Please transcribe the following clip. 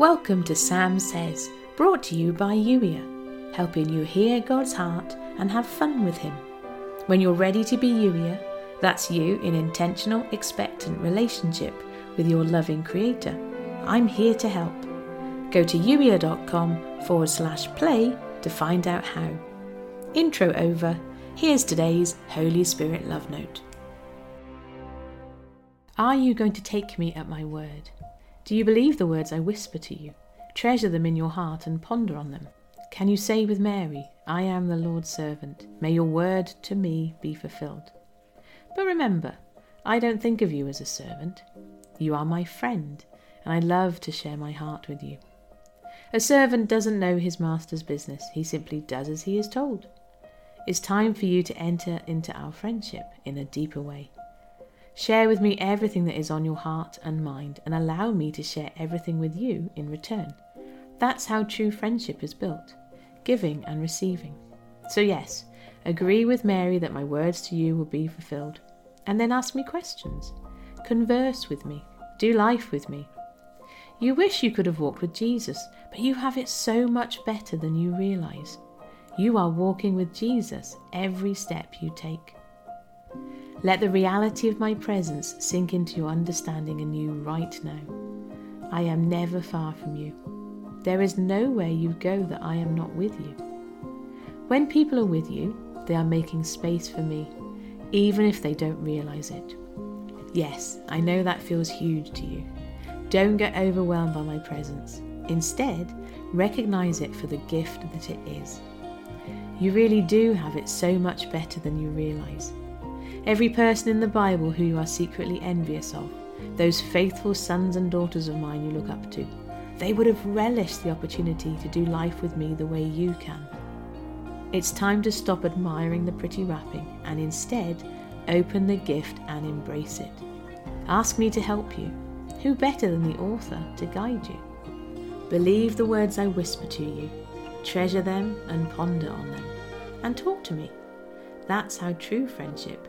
Welcome to Sam Says, brought to you by Youier, helping you hear God's heart and have fun with Him. When you're ready to be Youier, that's you in intentional, expectant relationship with your loving Creator. I'm here to help. Go to youier.com forward slash play to find out how. Intro over. Here's today's Holy Spirit love note. Are you going to take me at my word? Do you believe the words I whisper to you? Treasure them in your heart and ponder on them. Can you say with Mary, I am the Lord's servant, may your word to me be fulfilled? But remember, I don't think of you as a servant. You are my friend, and I love to share my heart with you. A servant doesn't know his master's business, he simply does as he is told. It's time for you to enter into our friendship in a deeper way. Share with me everything that is on your heart and mind, and allow me to share everything with you in return. That's how true friendship is built giving and receiving. So, yes, agree with Mary that my words to you will be fulfilled, and then ask me questions. Converse with me. Do life with me. You wish you could have walked with Jesus, but you have it so much better than you realize. You are walking with Jesus every step you take. Let the reality of my presence sink into your understanding anew right now. I am never far from you. There is nowhere you go that I am not with you. When people are with you, they are making space for me, even if they don't realize it. Yes, I know that feels huge to you. Don't get overwhelmed by my presence. Instead, recognize it for the gift that it is. You really do have it so much better than you realize. Every person in the Bible who you are secretly envious of, those faithful sons and daughters of mine you look up to, they would have relished the opportunity to do life with me the way you can. It's time to stop admiring the pretty wrapping and instead open the gift and embrace it. Ask me to help you. Who better than the author to guide you? Believe the words I whisper to you, treasure them and ponder on them, and talk to me. That's how true friendship